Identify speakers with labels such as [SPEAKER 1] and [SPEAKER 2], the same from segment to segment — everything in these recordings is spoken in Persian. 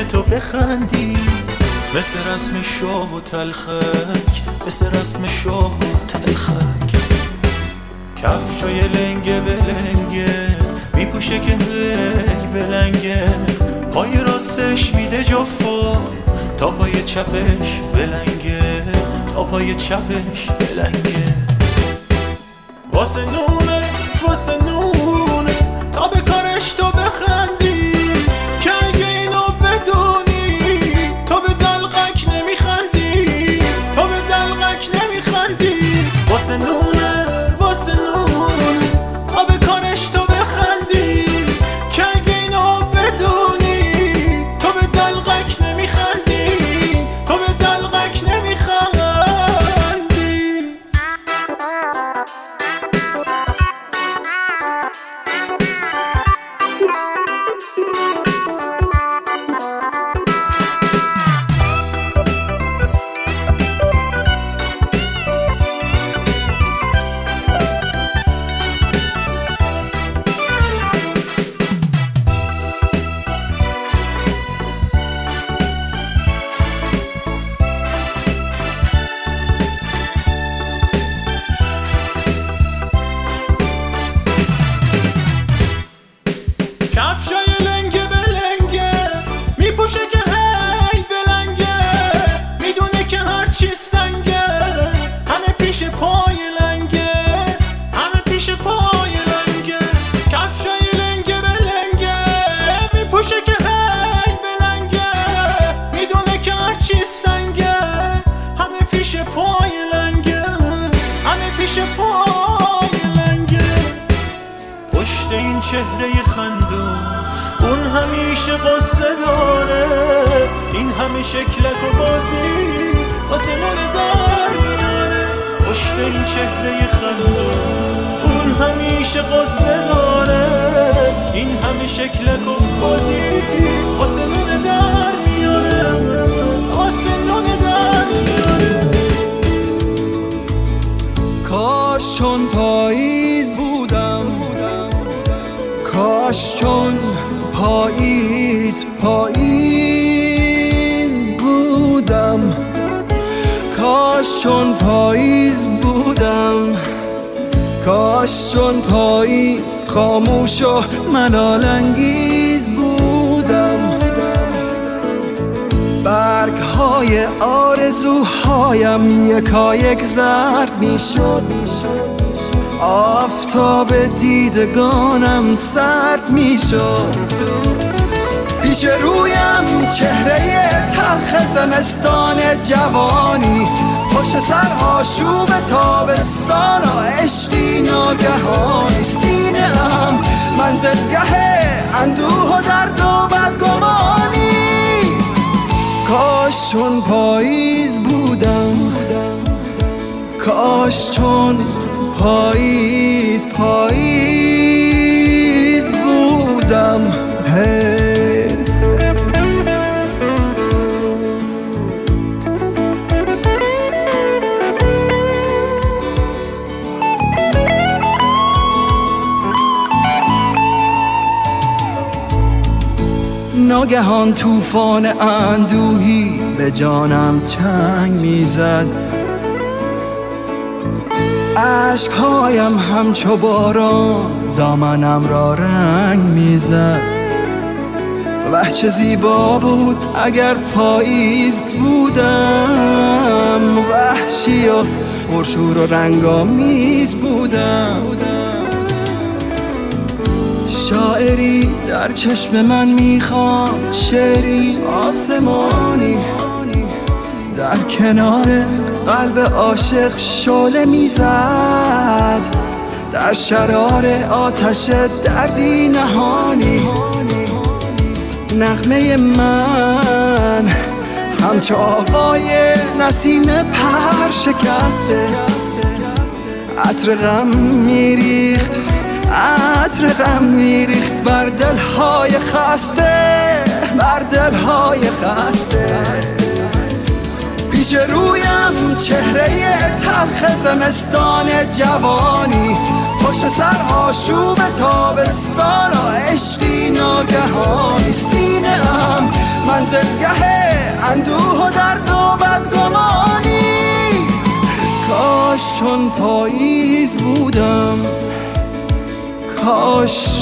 [SPEAKER 1] که تو بخندی. مثل رسم شاه و تلخک مثل رسم شاه و تلخک کفشای لنگه بلنگه میپوشه که هی بلنگه پای راستش میده جفا. تا پای چپش بلنگه تا پای چپش بلنگه واسه نونه واسه نونه
[SPEAKER 2] ملال انگیز بودم. برگ های آرزوهایم یکایک زرد می شد آفتاب دیدگانم سرد می شد پیش رویم چهره تلخ زمستان جوانی. پشت سر آشوب تابستان و عشقی ناگهانی سینه ام منزلگه اندوه و درد و بدگمانی. کاش چون پاییز بودم کاش چون پاییز پاییز بودم. هی ناگهان طوفان اندوهی به جانم چنگ می‌زد. عشقهایم همچو باران دامنم را رنگ می‌زد. وح چه زیبا بود اگر پاییز بودم. وحشی و پرشور و رنگامیز بودم. شاعری در چشم من می‌خواد شعری آسمانی در کنار قلب عاشق شعله می‌زد در شرار آتش دردی نهانی. نغمه من همچو آوای نسیم پر شکسته عطر غم میریخت. عطر غم میریخت بر دلهای خسته بر دلهای خسته. پیش رویم چهره تلخ زمستان جوانی پشت سر آشوب تابستان و عشقی ناگهانی. سینه ام منزلگه اندوه و درد و بدگمانی. کاش چون پاییز بودم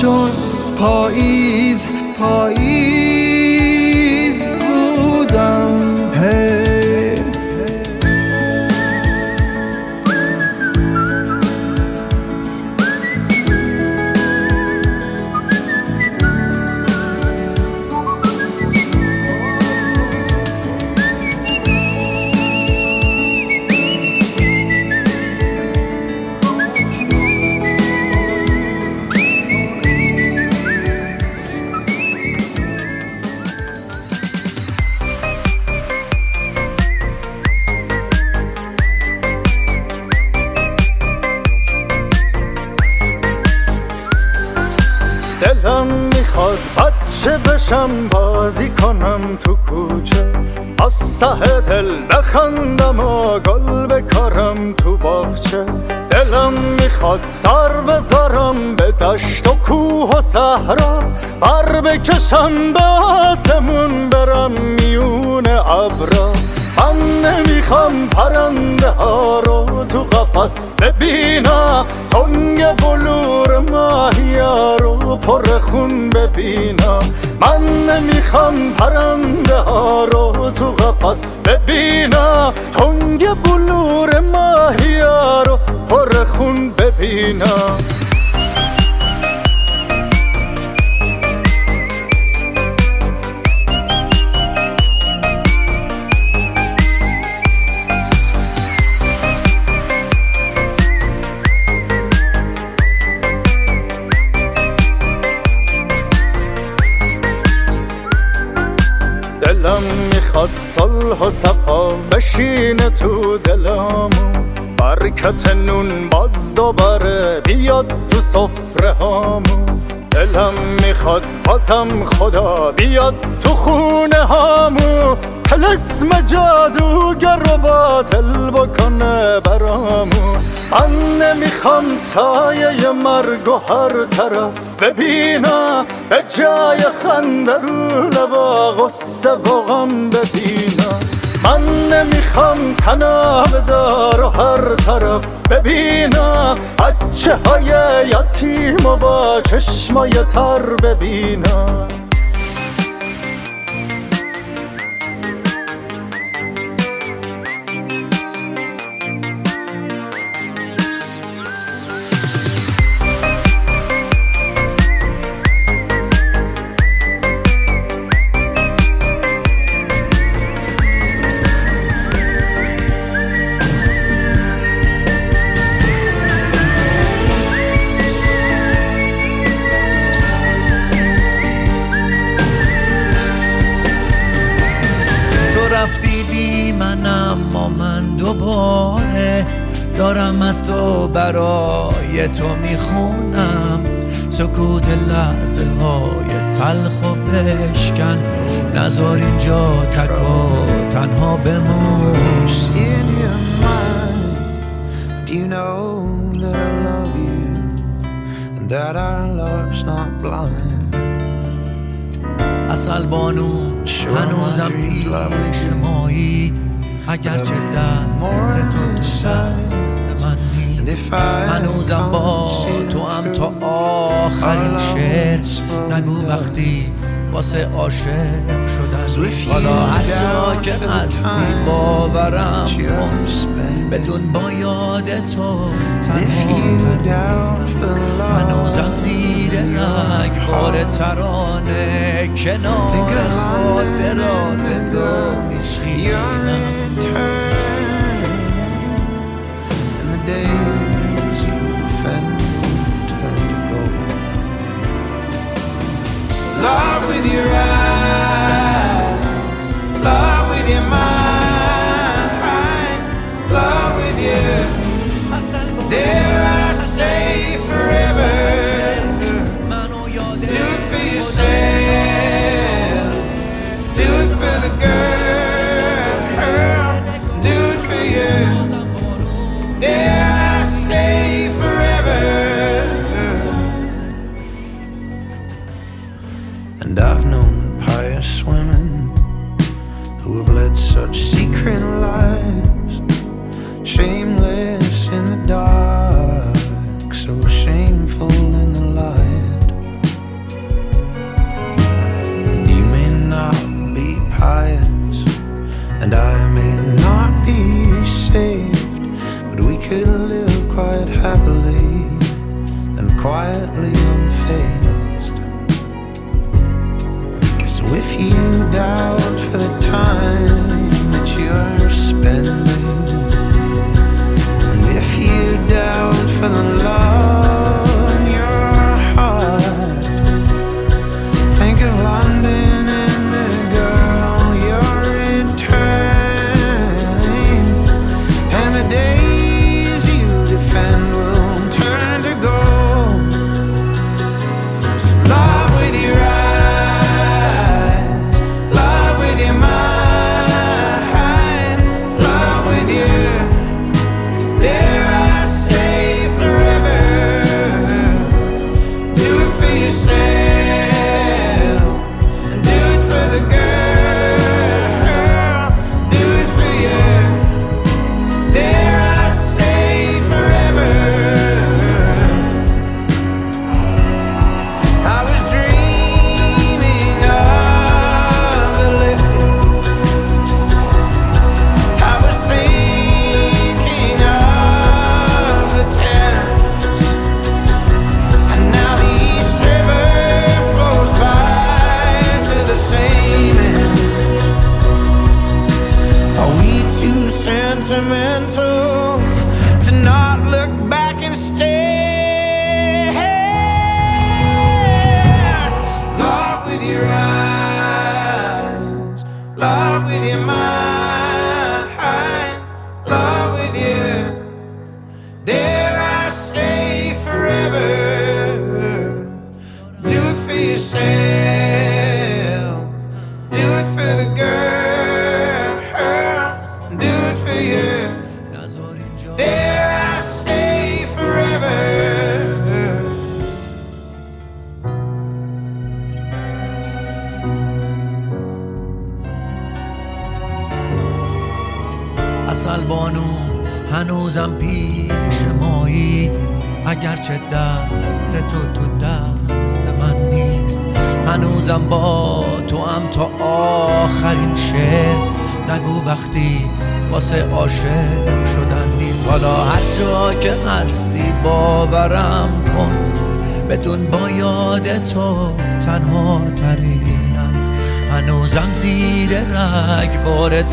[SPEAKER 2] چون پاییز پاییز
[SPEAKER 3] بچه بشم بازی کنم تو کوچه. از ته دل بخندم و گل بکارم تو باغچه. دلم می‌خواد سر بذارم به دشت و کوه و صحرا. بر بکشم به آسمون برم میون ابرا. من نمی‌خوام پرنده ها رو تو قفس ببینم تنگ بلور ماهیا رو پر خون ببینم من نمی‌خوام پرنده ها رو تو قفس ببینم تنگ بلور ماهیا رو پر خون ببینم صلح و صفا بشینه تو دلمو برکت نون باز دوباره بیاد تو سفره هامو دلم می‌خواد بازم خدا بیاد تو خونه هامو تلسم جادوگر رو باطل بکنه برامو من نمی‌خوام سایه مرگ و هر طرف ببینم به جای خنده رو لبا غصه و غم ببینم من نمی‌خوام تناب دار و هر طرف ببینم بچه های یتیم و با چشمای تر ببینم
[SPEAKER 4] love's not blind?
[SPEAKER 5] اصل بانو هنوزم پیش مایی اگرچه دست تو تو دست من نیست هنوزم با تو هم تا آخرین شعر
[SPEAKER 4] will
[SPEAKER 5] نگو. وقتی واسه عاشق شدن حالا
[SPEAKER 4] doubt
[SPEAKER 5] که هستی باورم بدون با یاد تو
[SPEAKER 4] doubt the
[SPEAKER 5] هنوزم
[SPEAKER 4] love
[SPEAKER 5] زیر رگ بار ترانه کنار
[SPEAKER 4] Think of
[SPEAKER 5] خاطرات
[SPEAKER 4] London
[SPEAKER 5] تو
[SPEAKER 4] Your
[SPEAKER 5] میشینم
[SPEAKER 4] return and the days you defend turn to gold. So love with your eyes, love with your mind, love with you. And.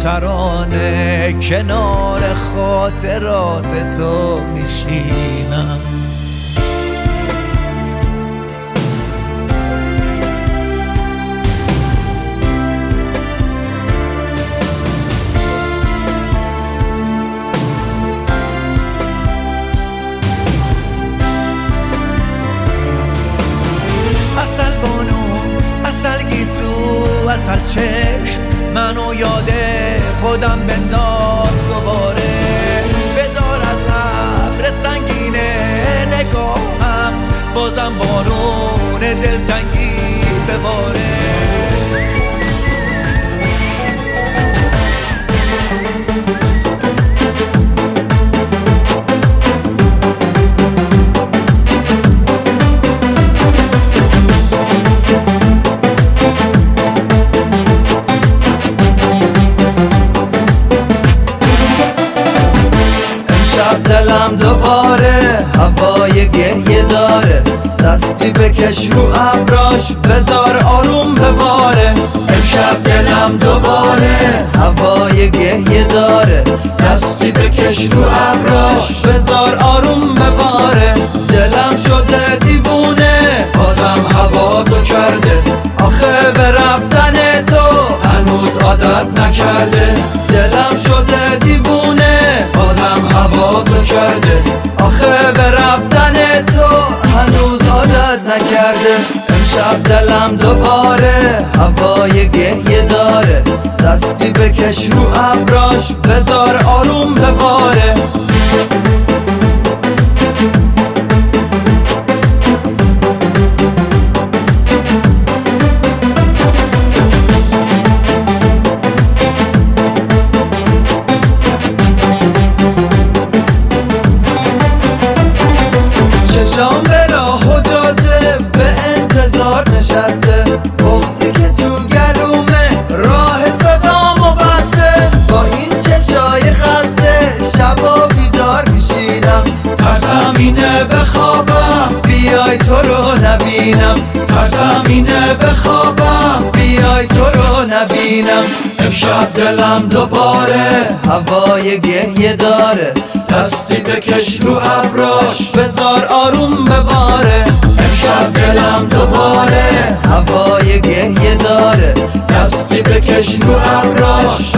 [SPEAKER 6] ترانه کنار خودم بنداز دوباره. بزار از ابر سنگین نگاهم. بازم بارون دلتنگی بباره.
[SPEAKER 7] بکش رو ابراش بذار آروم بباره امشب دلم دوباره هوای گهیه داره. دستی بکش رو ابراش بذار آروم بباره دلم شده دیوونه بازم هوا تو کرده. آخه به رفتن تو هنوز عادت نکرده. دلم شده دیوونه. شده امشب دلم دوباره هوای گهیه داره. دستی بکش رو ابراش بذار آروم بباره دلم دوباره هوای گریه داره. دستی بکش رو ابراش بزار آروم بباره. امشب دلم دوباره هوای گریه داره. دستی بکش رو ابراش.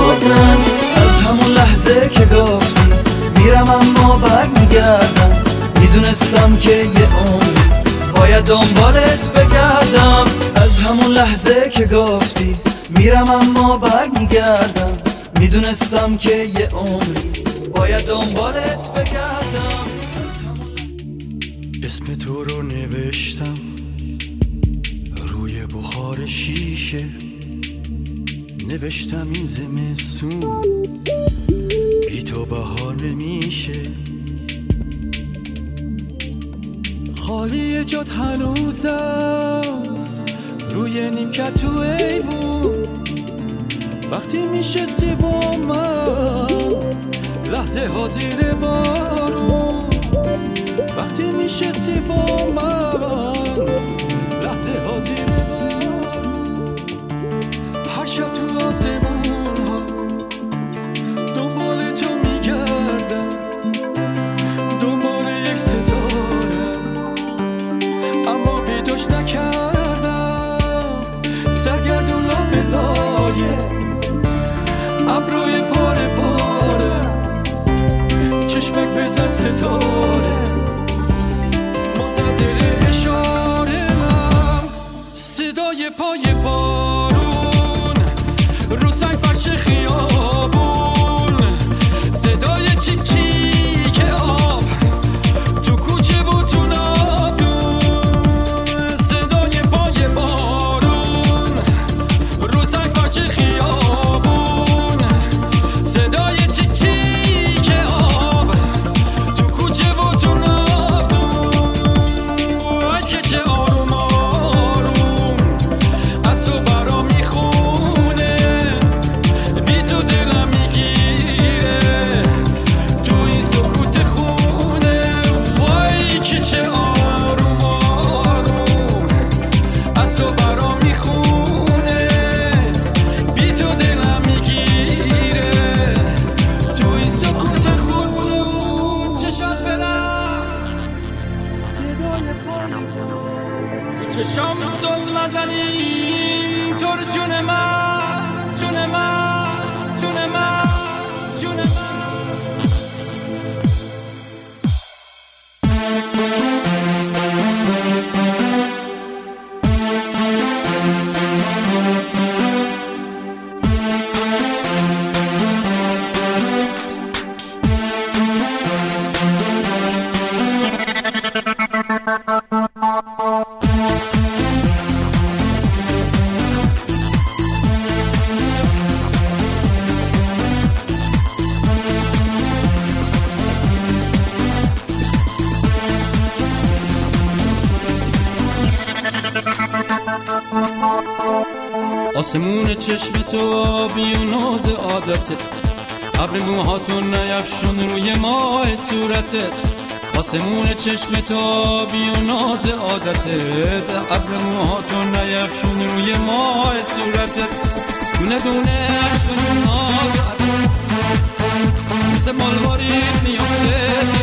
[SPEAKER 8] بردم
[SPEAKER 7] از همون لحظه که گفتی میرم اما برمیگردم. می‌دونستم که یه عمری باید دنبالت بگردم. از همون لحظه که گفتی میرم اما برمیگردم. می‌دونستم که یه عمری باید دنبالت بگردم.
[SPEAKER 6] اسم تو رو نوشتم. روی بخار شیشه. نوشتم این زمستون. بی تو بهار نمیشه. خالی جات هنوزم. روی نیمکت تو ایوون. وقتی میشه با من. لحظه ها زیر بارون. وقتی میشه با من. لحظه هر شب تو آسمون ها دنبال تو میگردم. دنبال یک ستاره. اما پیداش نکردم. سرگردون لابه لایه ابروی پاره پاره. چشمک بزن ستاره. منتظر اشاره صدای پای بارون زل نزنی تر جون من. ابر موهاتو نیفشون روی ماه صورتت آسمون چشم تو آبی و ناز عادته ابر موهاتو نیفشون روی ماه صورتت دونه دونه عشق ناز. مثل مالوارید میافته.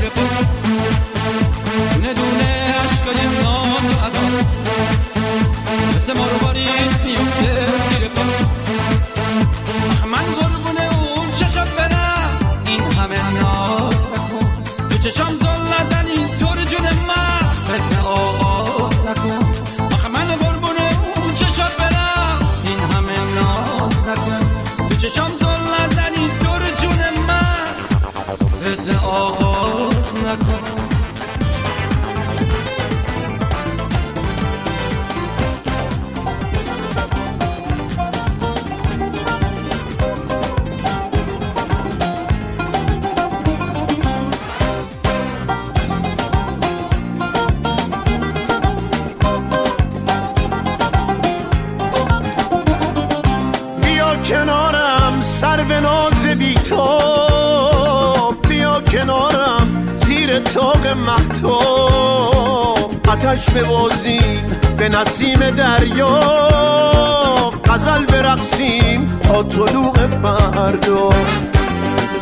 [SPEAKER 3] طلوع فردا.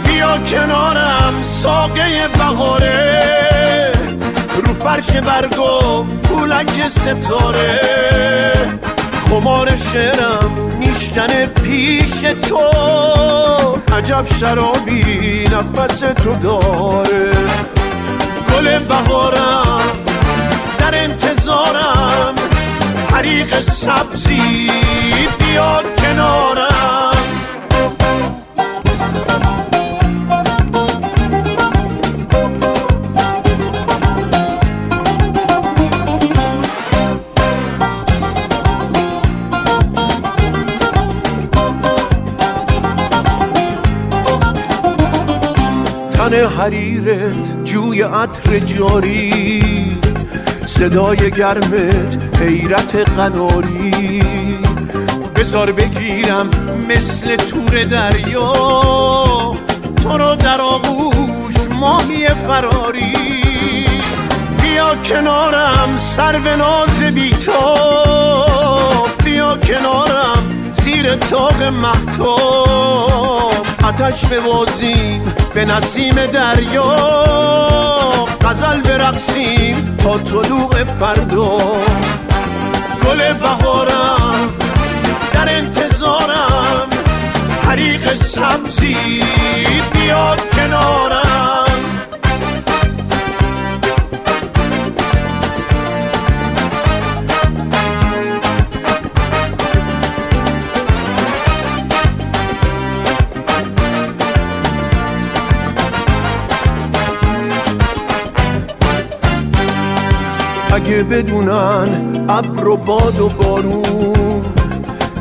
[SPEAKER 3] بیا کنارم ساقه بهاره. رو فرش برگو پولک ستاره. خمار شعرم میشکنه پیش تو. عجب شرابی نفس تو داره. گل بهارم در انتظارم. حریق سبزی. بیاد کنارم. حریرت جوی عطر جاری. صدای گرمت حیرت قناری. بزار بگیرم مثل تور دریا. تو رو در آغوش ماهی فراری. بیا کنارم سر به ناز بیتا بیا کنارم زیر تاق محتاب. آتش ببازیم به نسیم دریا. غزل برقصیم تا طلوع فردا. گل بهارم در انتظارم حریق سبزی بیاد کنارم. اگه بدونن ابر و باد و بارون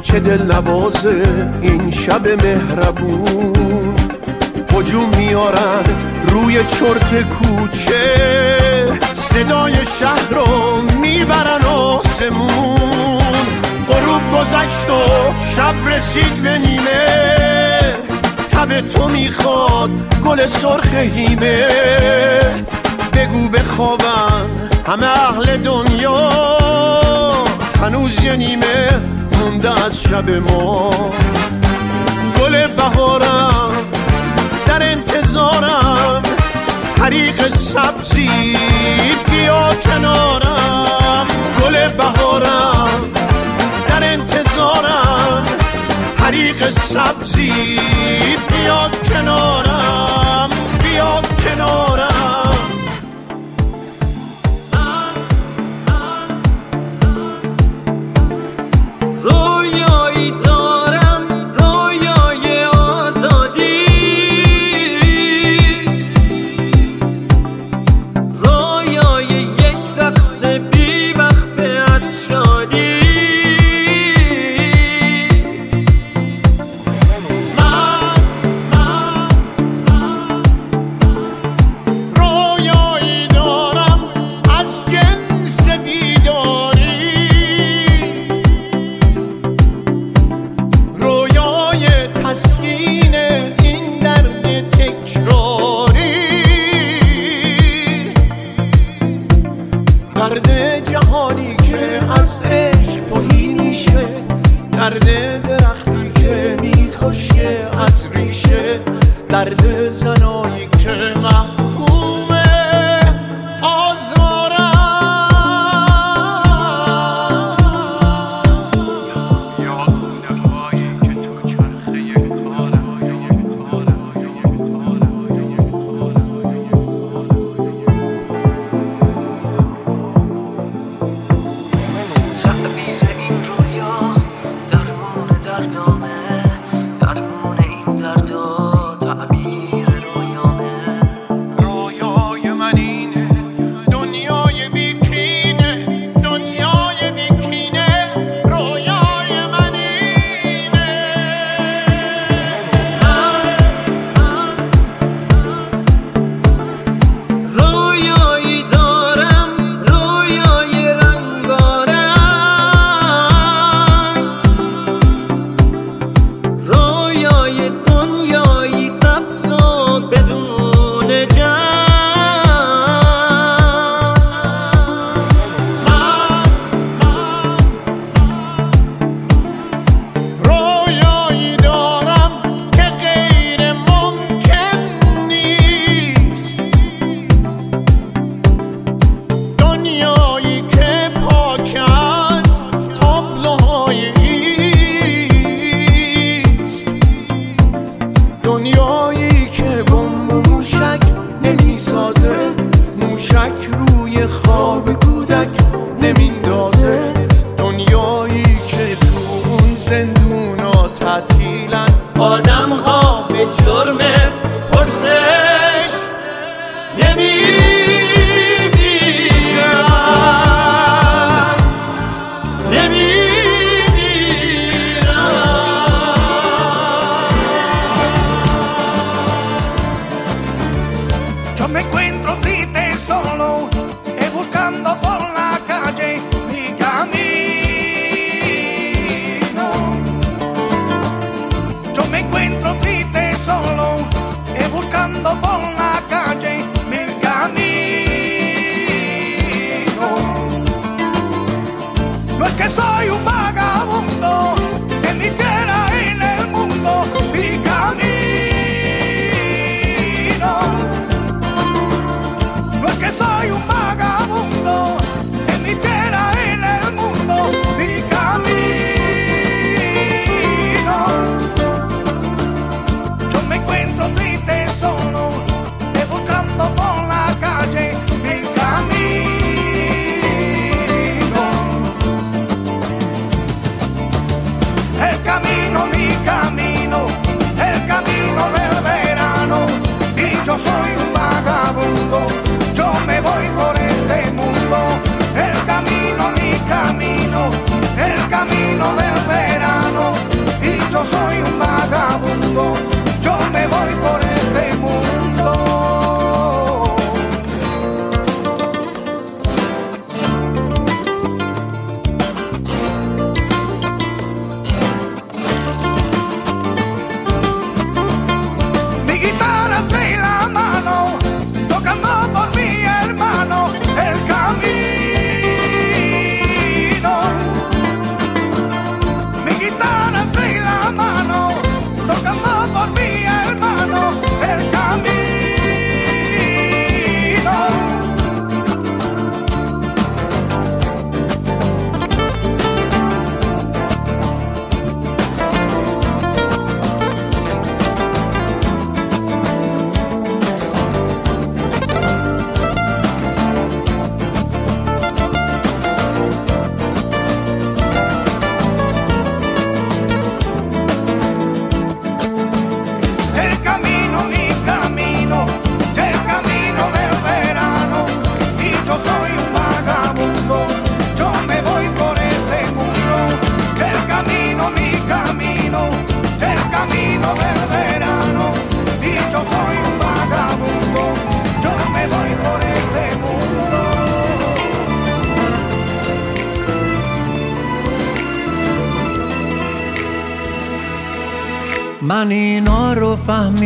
[SPEAKER 3] چه دل نوازه این شب مهربون. هجوم میارن روی چرت کوچه صدای شهر رو می‌برن آسمون. غروب گذشت و شب رسید به نیمه تب تو می‌خواد گل سرخ هیمه. بگو بخوابن همه اهل دنیا هنوز یه نیمه مونده از شب ما. گل بهارم در انتظارم
[SPEAKER 9] حریق سبزی بیا کنارم. گل بهارم در انتظارم حریق سبزی بیا کنارم. بیا کنارم.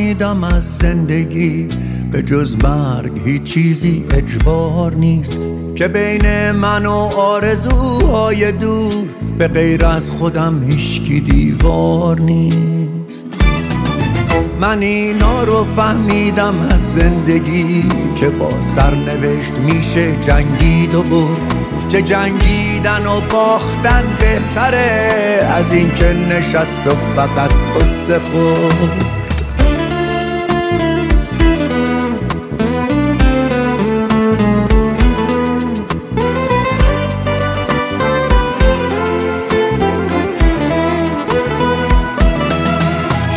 [SPEAKER 5] فهمیدم از زندگی به جز مرگ هیچ چیزی اجبار نیست. که بین من و آرزوهای دور به غیر از خودم هیچکی دیوار نیست. من اینا رو فهمیدم از زندگی که با سرنوشت میشه جنگید و برد. که جنگیدن و باختن بهتره از این که نشست و فقط قصه خورد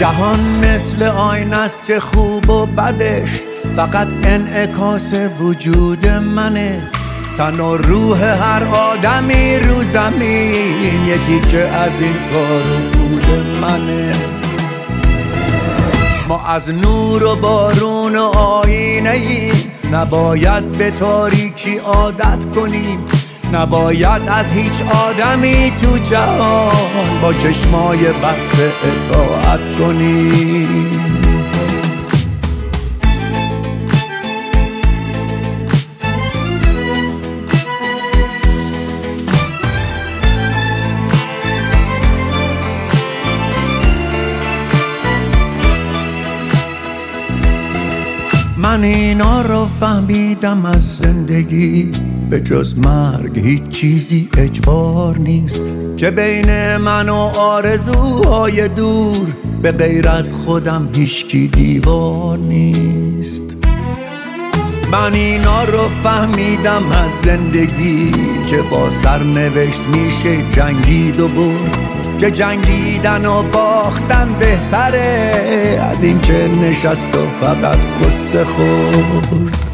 [SPEAKER 5] جهان مثل آین است که خوب و بدش. فقط انعکاس وجود منه. تن و روح هر آدمی رو زمین. یه تیکه از این تار و بود منه. ما از نور و بارون و آینه ایم. نباید به تاریکی عادت کنیم. نباید از هیچ آدمی تو جهان با چشمای بسته اطاعت کنیم من اینا رو فهمیدم از زندگی. به جز مرگ هیچ چیزی اجبار نیست. که بین من و آرزوهای دور به غیر از خودم هیچکی دیوار نیست. من اینا رو فهمیدم از زندگی که با سرنوشت میشه جنگید و برد. که جنگیدن و باختن بهتره از این که نشست و فقط قصه خورد.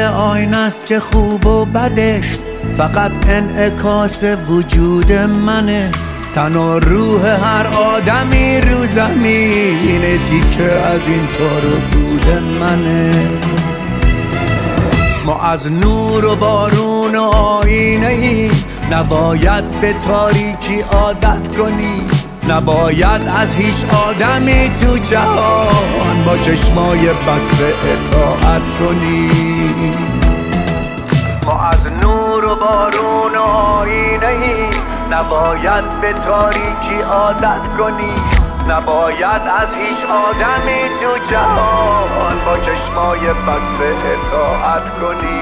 [SPEAKER 5] مثل آین است که خوب و بدش. فقط انعکاس وجود منه. تن و روح هر آدمی رو زمین تیکه از این تار بود منه. ما از نور و بارون و آینه ایم نباید به تاریکی عادت کنی. نباید از هیچ آدمی تو جهان با چشمای بسته اطاعت کنی. ما از نور و بارون و آینه ایم نباید به تاریکی عادت کنی نباید از هیچ آدمی تو جهان با چشمای بسته اطاعت کنی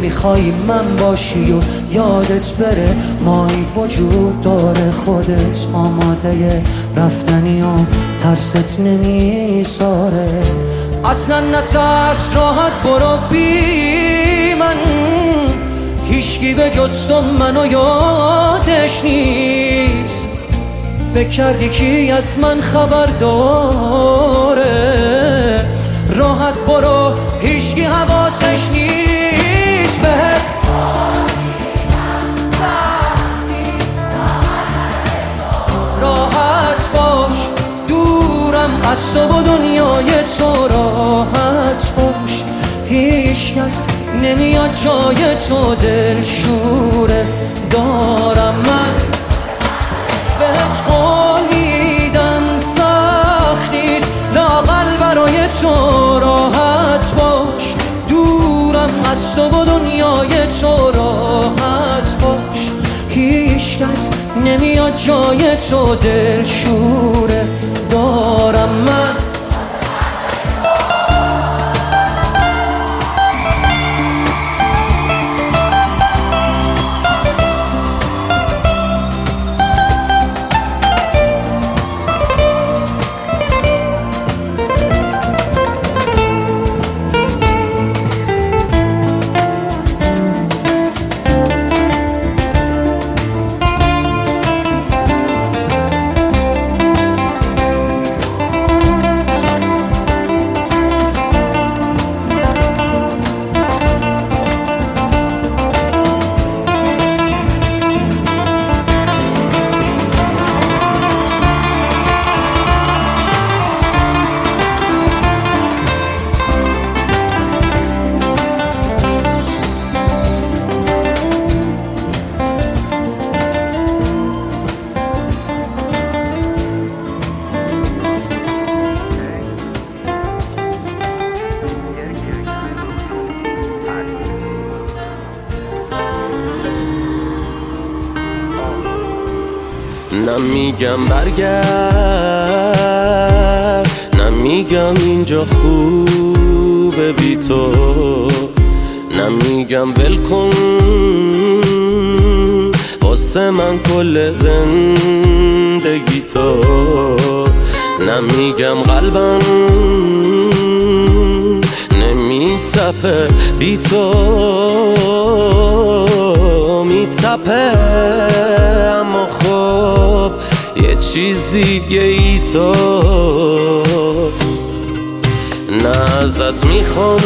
[SPEAKER 8] می‌خوای من باشی و یادت بره مایی وجود داره خودت آماده رفتنی و ترست نمیساره. اصلا نترس راحت برو بی من. هیشگی به جز منو یادش نیست. فکر کردی کی از من خبر داره؟ راحت برو هیشگی هوا هست و دنیای تو راحت باش. هیچ کس نمیاد جای تو دل شوره دارم من. بهت قول میدم سخت برای تو راحت باش. دورم از تو با دنیای تو راحت باش. هیچ کس نمیاد جای تو دل شوره دارم من.
[SPEAKER 10] میگم برگرد نه میگم اینجا خوبه بی تو. نه میگم ول کن واسه من کل زندگی تو. نه میگم قلبم نمیتپه بی تو. میتپه اما یه چیز دیگه ای تو نه ازت می‌خوام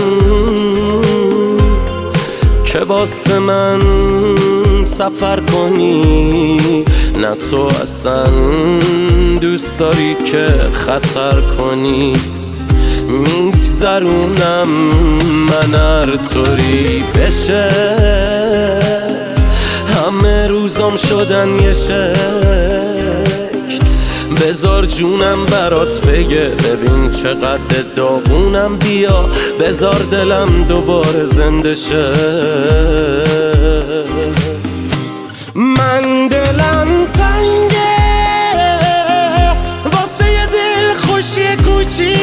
[SPEAKER 10] که واسه من سفر کنی. نه تو اصلا دوست داری که خطر کنی. میگذرونم من هر طوری بشه. همه روزام شدن شکل بزار جونم برات بگه ببین چقدر داغونم. بیا بزار دلم دوباره زنده شه. من دلم تنگه واسه دل خوشی کوچیک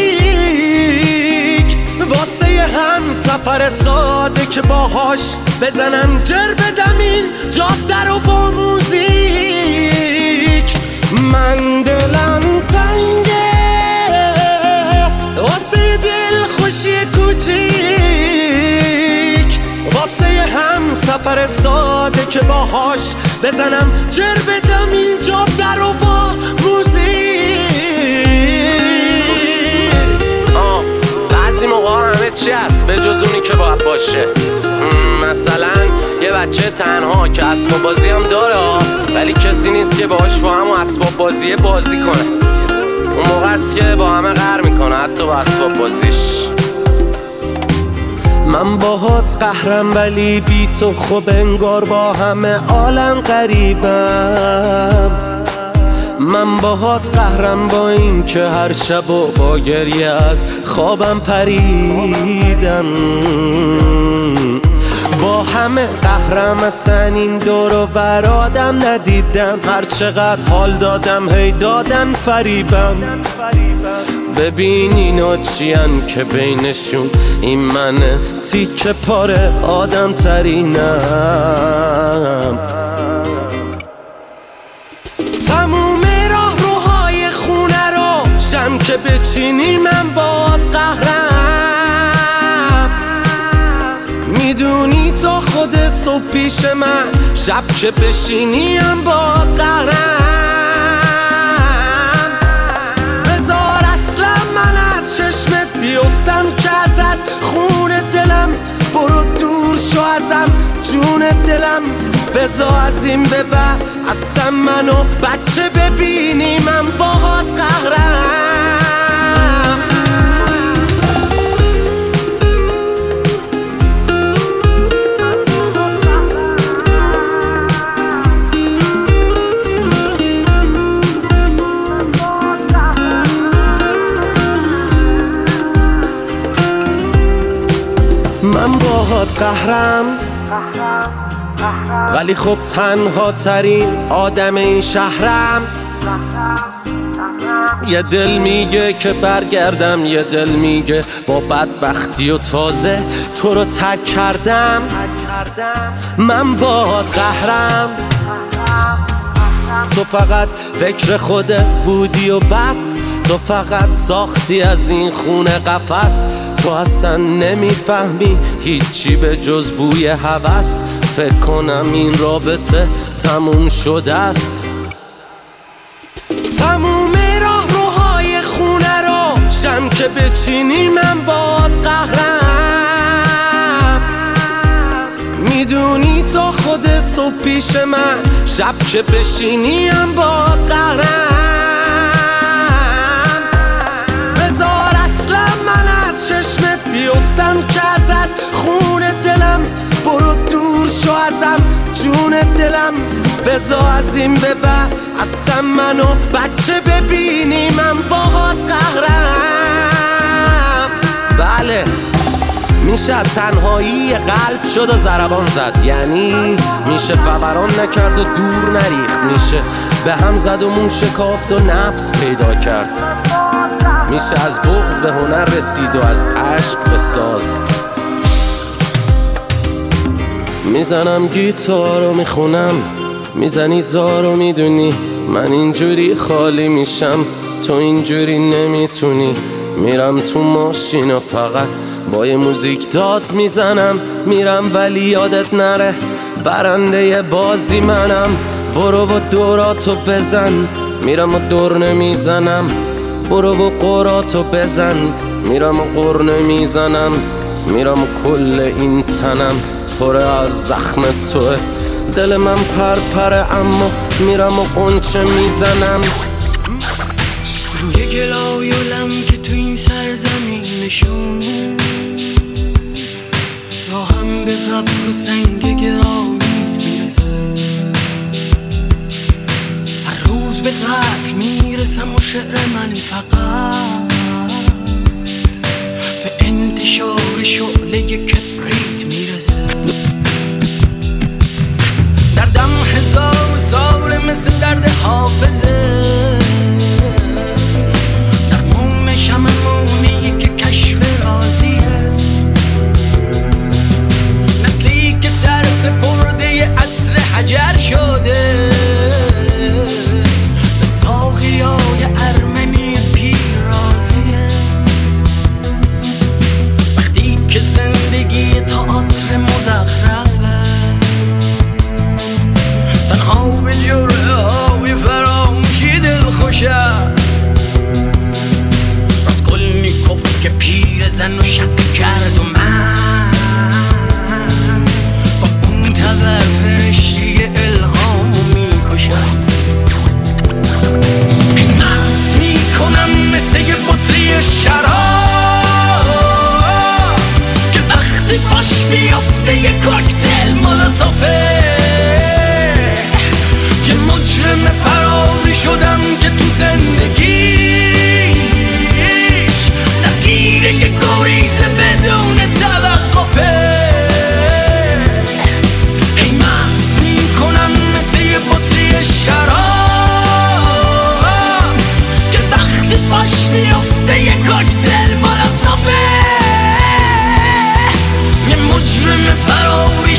[SPEAKER 10] واسه هم سفر ساده که باهاش بزنم. جر بدم این جاده رو با موزیک. من دلم تنگه. واسه دل خوشی کوچیک واسه هم سفر ساده که باهاش بزنم. جر بدم این جاده رو با موزیک.
[SPEAKER 11] بعضی موقع همه چی هست به جز اونی که باید باشه. مثلا یه بچه تنها که اسباب بازی هم داره ولی کسی نیست که باهاش با هم اسباب بازی بازی کنه. اون موقع است که با همه قهر می‌کنه حتی با اسباب بازیش.
[SPEAKER 10] من باهات قهرم ولی بی تو خوب انگار با همه عالم قریبم. من باهات قهرم با این که هر شب و با گریه از خوابم پریدم. همه قهرم اصلا این دور و برادم ندیدم. هر چقدر حال دادم هی دادن فریبم. ببین اینا چیان که بینشون. این منه تیک پاره آدم ترینم تموم راه روهای خونه رو شم که بچینی. من باد قهرم. خود صبح پیش من. شب که بشینی هم باد قهرم بذار اصلا من از چشمت بیفتم که ازت خون دلم برو دور شو ازم. جون دلم بذار از این به اصلا منو بچه ببینی من باهات قهرم. قهرم. ولی خب تنها ترین آدم این شهرم. یه دل میگه که برگردم یه دل میگه با بدبختی و تازه تو رو تک کردم. من باهات قهرم. تو فقط فکر خودت بودی و بس. تو فقط ساختی از این خونه قفس. تو اصلا نمی‌فهمی. هیچی به جز بوی هوس. فکر کنم این رابطه تموم شده است تموم راه روهای خونه رو شم که بچینی من باد قهرم. می‌دونی تا خود صبح پیش من شب که بشینی باد قهرم. که ازت خون دلم برو دور شو ازم جون دلم. بذار از این به بعد اصلا منو بچه ببینی من باهات قهرم. بله میشه تنهایی قلب شد و زربان زد. یعنی میشه فوران نکرد و دور نریخت. میشه به هم زد و مون شکافت و نفس پیدا کرد. میشه از بغز به هنر رسید و از عشق به ساز. می‌زنم گیتار و می‌خونم می‌زنی زار و می‌دونی من اینجوری خالی میشم تو اینجوری نمی‌تونی. میرم تو ماشین و فقط با یه موزیک داد می‌زنم میرم ولی یادت نره برنده بازی منم. برو و دوراتو بزن میرم و دور نمی‌زنم. برو و قراتو بزن. میرم و قر نمی‌زنم میرم و کل این تنم. پر از زخم توه. دل من پرپره اما میرم و قنچه می‌زنم.
[SPEAKER 12] من یه گلایولم که تو این سرزمینشون راهم به قبر سنگ گرانیت قتل می‌رسم شعر من فقط به انتشار شعله کبریت می‌رسه. دردم هزار سال مثل درد حافظه. درمون شممونی که کشف رازیه نسلی که سر سپرده اصر حجر شده.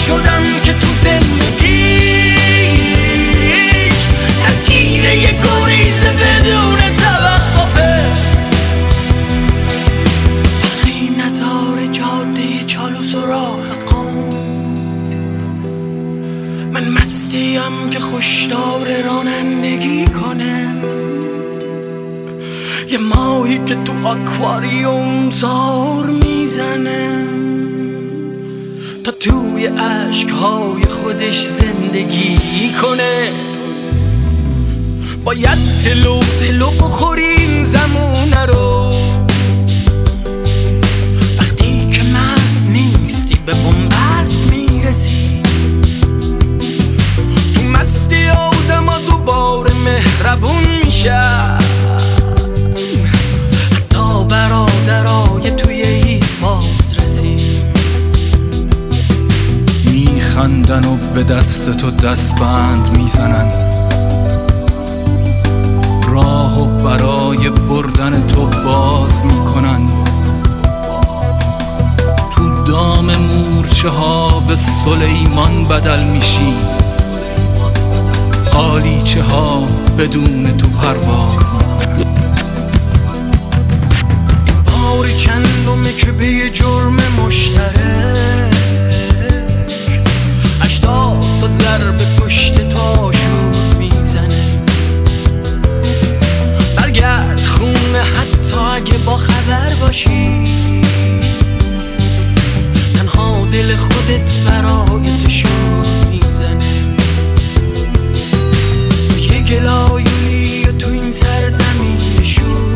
[SPEAKER 12] شدم که تو زندگیش درگیر یه گریز بدون توقفه فرقی نداره جاده چالوس و راه قوم. من مستیم که خوشدار رانندگی کنم. یه ماهی که تو اکواریوم زار می‌زنه توی عشقهای خودش زندگی کنه باید تلو
[SPEAKER 13] میخندن و به دست تو دستبند می‌زنن. راه و برای بردن تو باز می‌کنن. تو دام مورچه ها به سلیمان بدل میشی. قالیچه ها بدون تو پرواز می‌کنن.
[SPEAKER 12] بار چندمه که به یه جرم مشترک. هشتاد تا ضربه پشت تاشور می‌زنه. برگرد خونه حتی اگه با خبر باشی. تنها دل خودت برای تشور می‌زنه. یه گلایولی تو این سرزمین شور.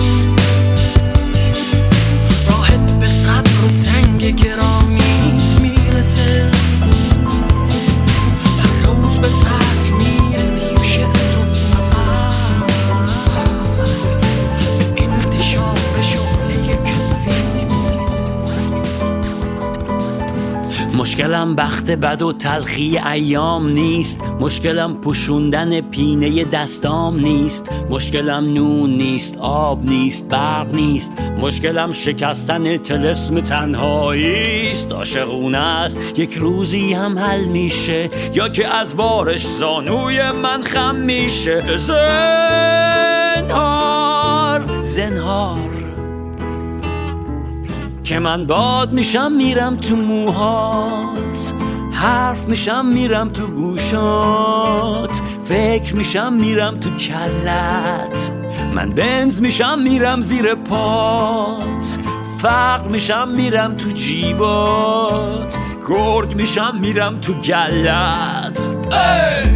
[SPEAKER 12] راحت به قبر و سنگ گرامیت می‌رسه.
[SPEAKER 14] مشکلم بخت بد و تلخی ایام نیست. مشکلم پوشوندن پینه دستام نیست. مشکلم نون نیست آب نیست برق نیست. مشکلم شکستن تلسم تنهایی است عاشقونه است. یک روزی هم حل میشه یا که از بارش زانوی من خم میشه. زنهار زنهار. که من باد میشم میرم تو موهات. حرف میشم میرم تو گوشات. فکر میشم میرم تو کلت. من بنز میشم میرم زیر پات. فقر میشم میرم تو جیبات. گرگ میشم میرم تو گلت. ای!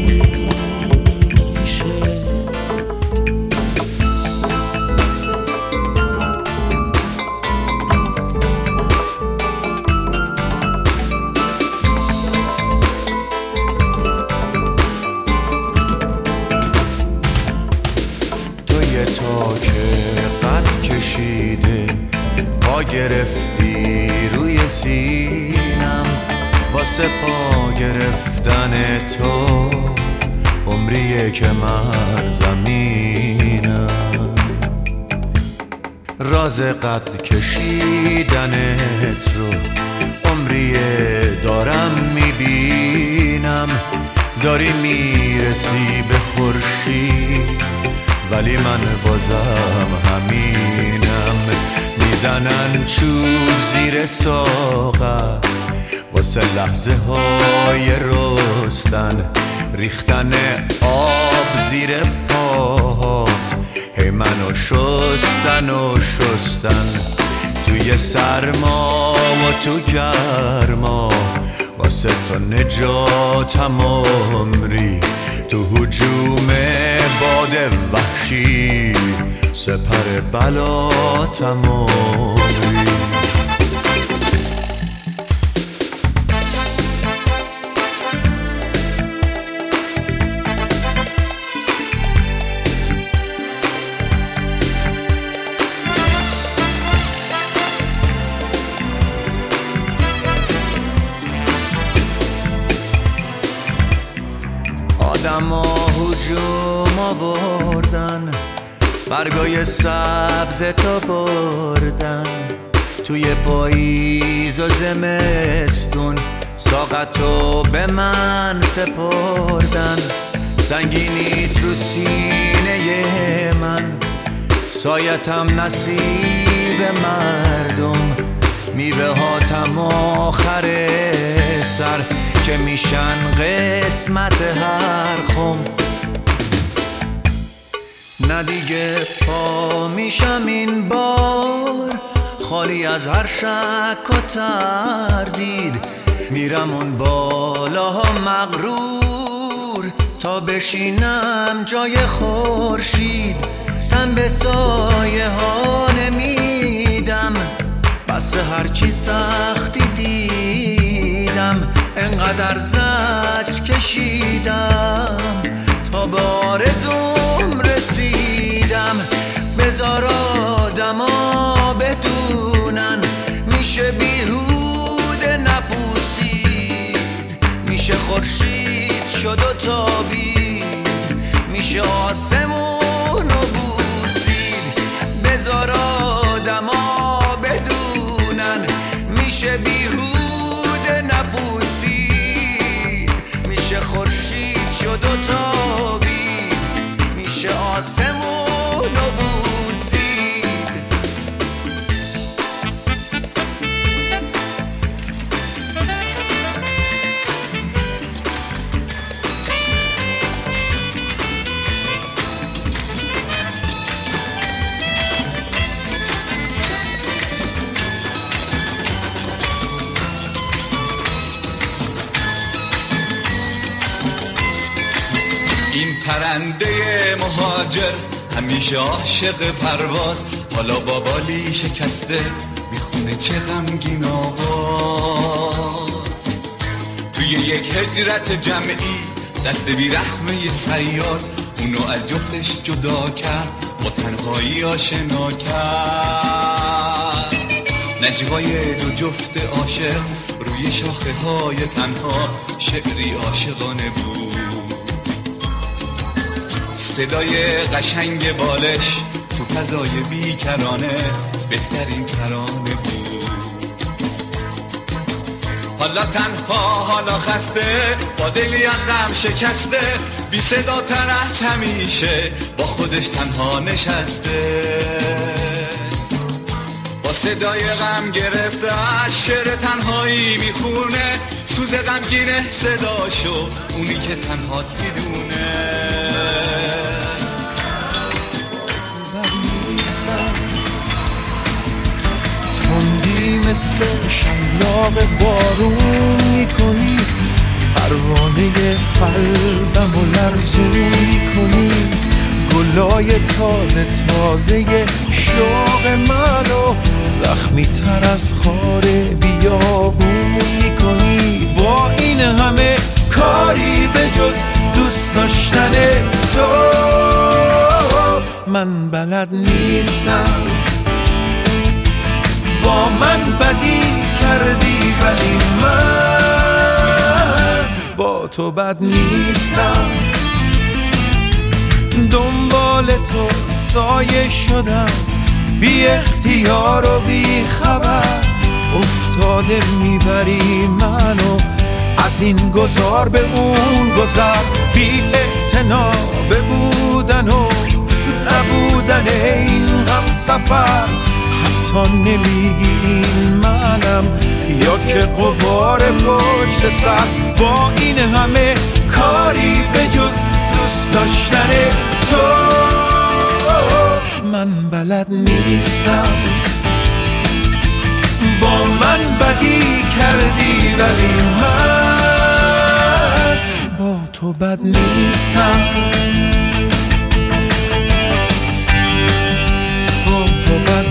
[SPEAKER 5] گرفتن تو عمریه که من زمینم. راز قد کشیدنت رو عمریه دارم می‌بینم. داری می‌رسی به خورشید ولی من بازم همینم. می‌زنن چوب زیر ساقت واسه لحظه های رستن ریختن آب زیر پاهات هی منو شستن و شستن توی سرما و تو گرما. واسه تو نجاتم عمری. تو حجوم باد وحشی. سپر بلاتم عمری. برگای سبز تا بردن. توی پاییز و زمستون ساقتو به من سپردن. سنگینی تو سینه من سایتم نصیب مردم. میوه هاتم آخر سر که میشن قسمت هر خم. نه دیگه پا میشم این بار. خالی از هر شک و تردید میرم اون بالاها مغرور. تا بشینم جای خورشید تن به سایه ها نمیدم. بس هرچی سختی دیدم انقدر زجر کشیدم. تا به هزار آدما بدونن میشه بیهود نپوسید. میشه خورشید شد و تابید. میشه آسمون و بوسید. بزار آدما بدونن. میشه بیهود نپوسید. میشه خورشید شد و تابید. میشه آسمون و بوسید.
[SPEAKER 15] پرنده مهاجر همیشه عاشق پرواز. حالا با بالی شکسته می‌خونه چه غمگین آواز. توی یک هجرت جمعی دست بیرحمه سیاد اونو از جفتش جدا کرد با تنهایی آشنا کرد. نجوای دو جفت عاشق روی شاخه های تنها. شعری عاشقانه بود. صدای قشنگ بالش تو فضای بیکرانه بهترین ترانه بود. حالا تنها حالا خسته با دلی از غم شکسته بی صدا تر از همیشه با خودش تنها نشسته. با صدای غم گرفته از شعر تنهایی می‌خونه سوز غمگینه صداشو اونی که تنهاست می‌دونه
[SPEAKER 1] مثل شلاق بارون می‌کنی. پروانه قلبم و لرزون می‌کنی. گلای تازه تازه شوق منو زخمی تر از خار بیابون می‌کنی. با این همه کاری به جز دوست داشتن تو من بلد نیستم. با من بدی کردی ولی من با تو بد نیستم. دنبال تو سایه شدم. بی اختیار و بی خبر. افتاده می‌بری منو. از این گذار به اون گذر. بی به بودن و نبودن این هم سفر حتی نمیگی این منم یا که قبار پشت سر با این همه کاری به جز دوست داشتن تو. من بلد نیستم. با من بدی کردی ولی من با تو بد نیستم. با تو بد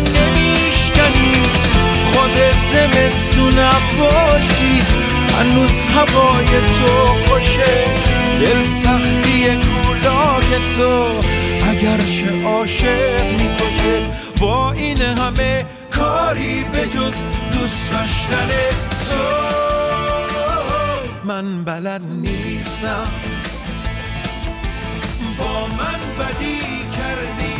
[SPEAKER 1] خود زمستون باشی هنوز هوای تو خوشه. دل سختی کولاک تو اگرچه عاشق می‌کشه. با این همه کاری به جز دوست داشتن تو. من بلد نیستم. با من بدی کردی.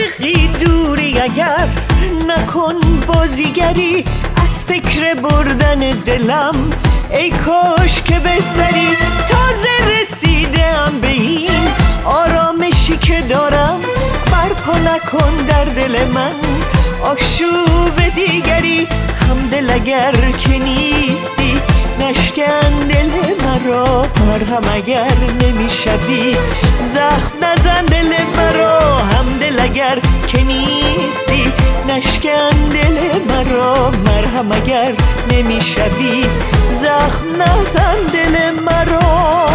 [SPEAKER 16] عاشقی دوری اگر نکن بازیگری از فکر بردن دلم ای کاش که بگذری. تازه رسیدم به این آرامشی که دارم. برپا نکن در دل من آشوب دیگری. همدل اگر که نیستی نشکن دل مرا مرهم اگر نمی‌شوی. زخم نزن دل مرا همدل اگر که نیستی. نشکن دل مرا مرهم اگر نمی‌شوی. زخم نزن دل مرا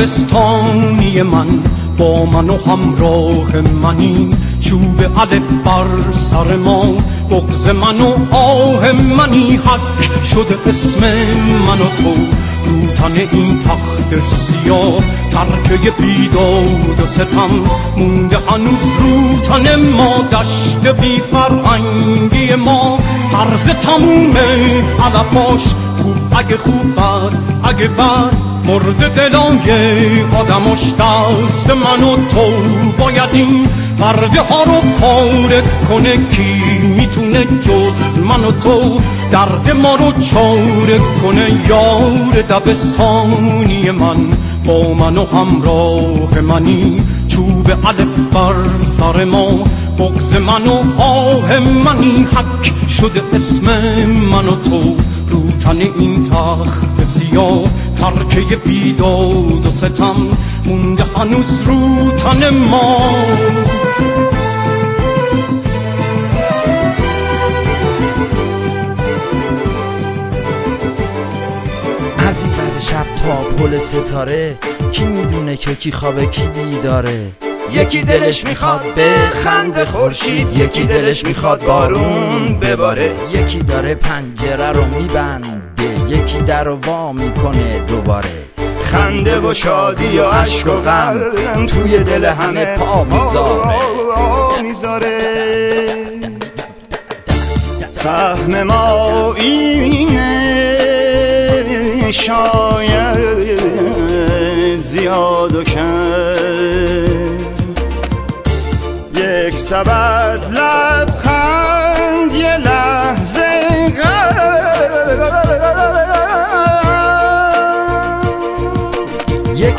[SPEAKER 17] یار دبستانی من با من و همراه منی چوب الف بر سر ما بغز من و آه منی حک شده اسم من و تو رو تن این تخت سیاه ترکه بیداد و ستم مونده هنوز رو تن ما دشت بی فرهنگی ما هرز تمومه علفاش اگه خوب بد اگه بد مرد دلای آدماش دست من و تو باید این پرده ها رو پاره کنه. کی می‌تونه جز من و تو درد ما رو چاره کنه؟ یار دبستانی من با من و همراه منی. چوب الف بر سر ما بغز من و آه منی. حک شده اسم من و تو. تن این تخت سیاه ترکه بیداد و ستم مونده هنوز رو تن ما.
[SPEAKER 18] از این بر شب تا پل ستاره کی می‌دونه که کی خوابه کی بیداره؟ یکی دلش می‌خواد به خند خورشید یکی دلش می‌خواد بارون بباره. یکی داره پنجره رو میبنده یکی در وا می‌کنه دوباره. خنده و شادی و عشق و غم توی دل همه پا می‌ذاره.
[SPEAKER 19] سهم ما اینه شاید زیاد و کم. یک سبد لبخند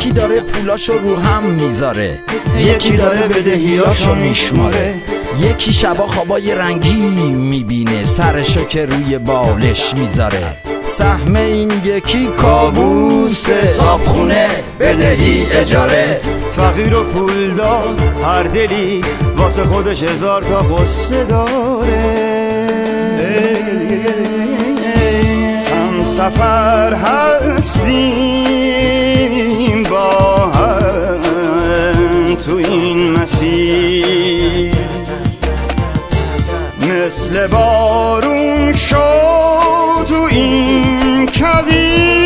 [SPEAKER 18] یکی داره پولاشو رو هم می‌ذاره. یکی داره بدهیاشو میشماره. یکی شبا خوابای رنگی می‌بینه. سرشو که روی بالش می‌ذاره. سهم این یکی کابوسه. صابخونه بدهی اجاره.
[SPEAKER 19] فقیر و پولدار هر دلی واسه خودش هزار تا قصه داره. هم سفر هستیم. با هم تو این مسیر. مثل بارون شد تو این بی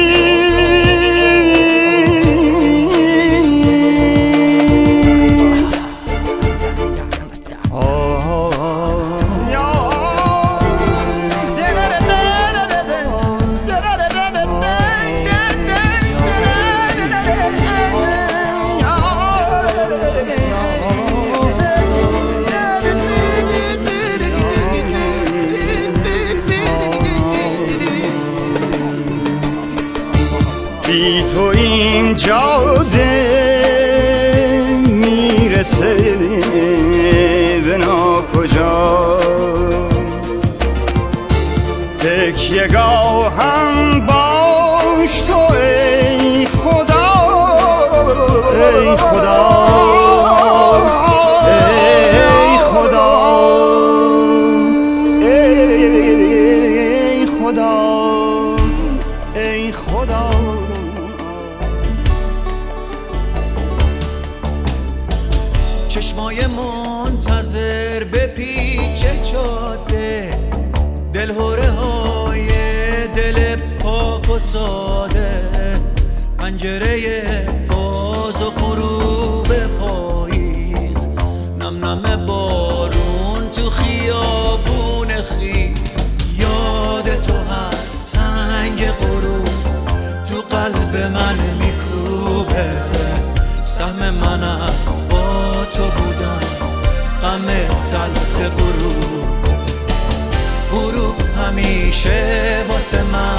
[SPEAKER 5] همیشه واسه من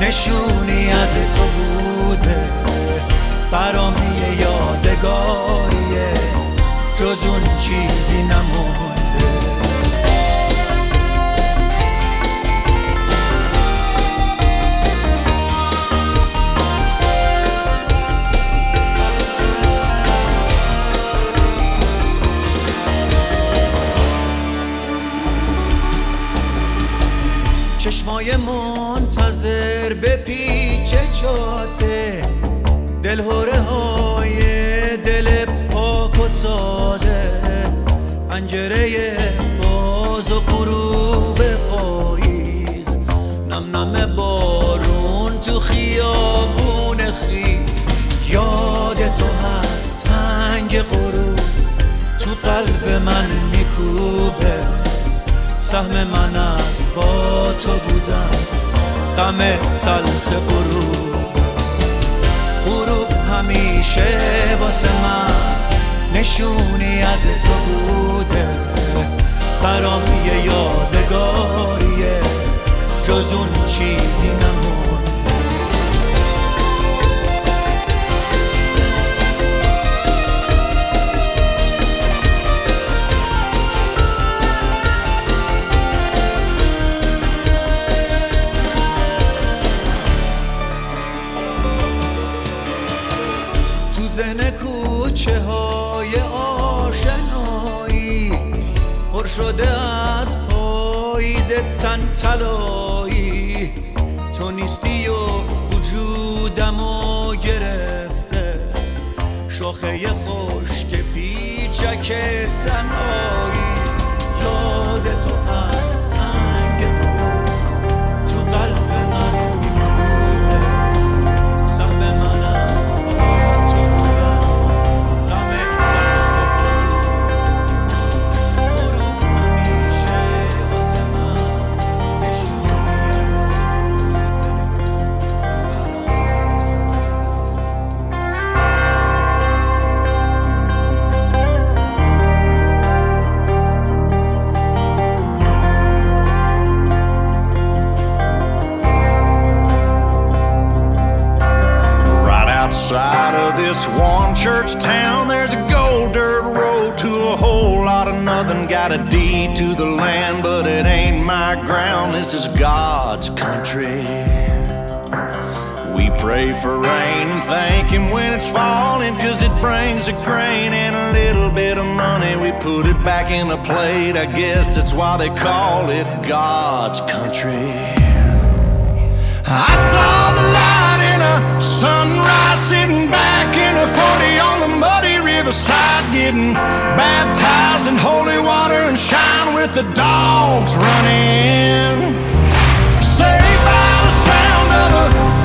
[SPEAKER 5] نشونی از تو بوده. برام یه یادگاریه. جز اون چیزی نمونده. جاده دلهوره های دل پاک و ساده پنجره باز و غروب پاییز. نم نم بارون تو خیابون خیز. یاد تو هر تنگ غروب تو قلب من میکوبه. سهم من از با تو بودم غم تلخ غروب. همیشه واسه من نشونی از تو بوده. برام یه یادگاریه. جز اون چیزی نمون شده از پاییز تن تلایی تو نیستی و وجودمو گرفته. شاخه خشک پیچک تنهایی.
[SPEAKER 3] This one church town, there's a gold dirt road to a whole lot of nothing. Got a deed to the land, but it ain't my ground. This is God's country. We pray for rain and thank Him when it's falling, cause it brings a grain and a little bit of money. We put it back in a plate, I guess that's why they call it God's country. I saw the light sunrise sitting back in a 40 on the muddy riverside getting baptized in holy water and shine with the dogs running. Saved by the sound of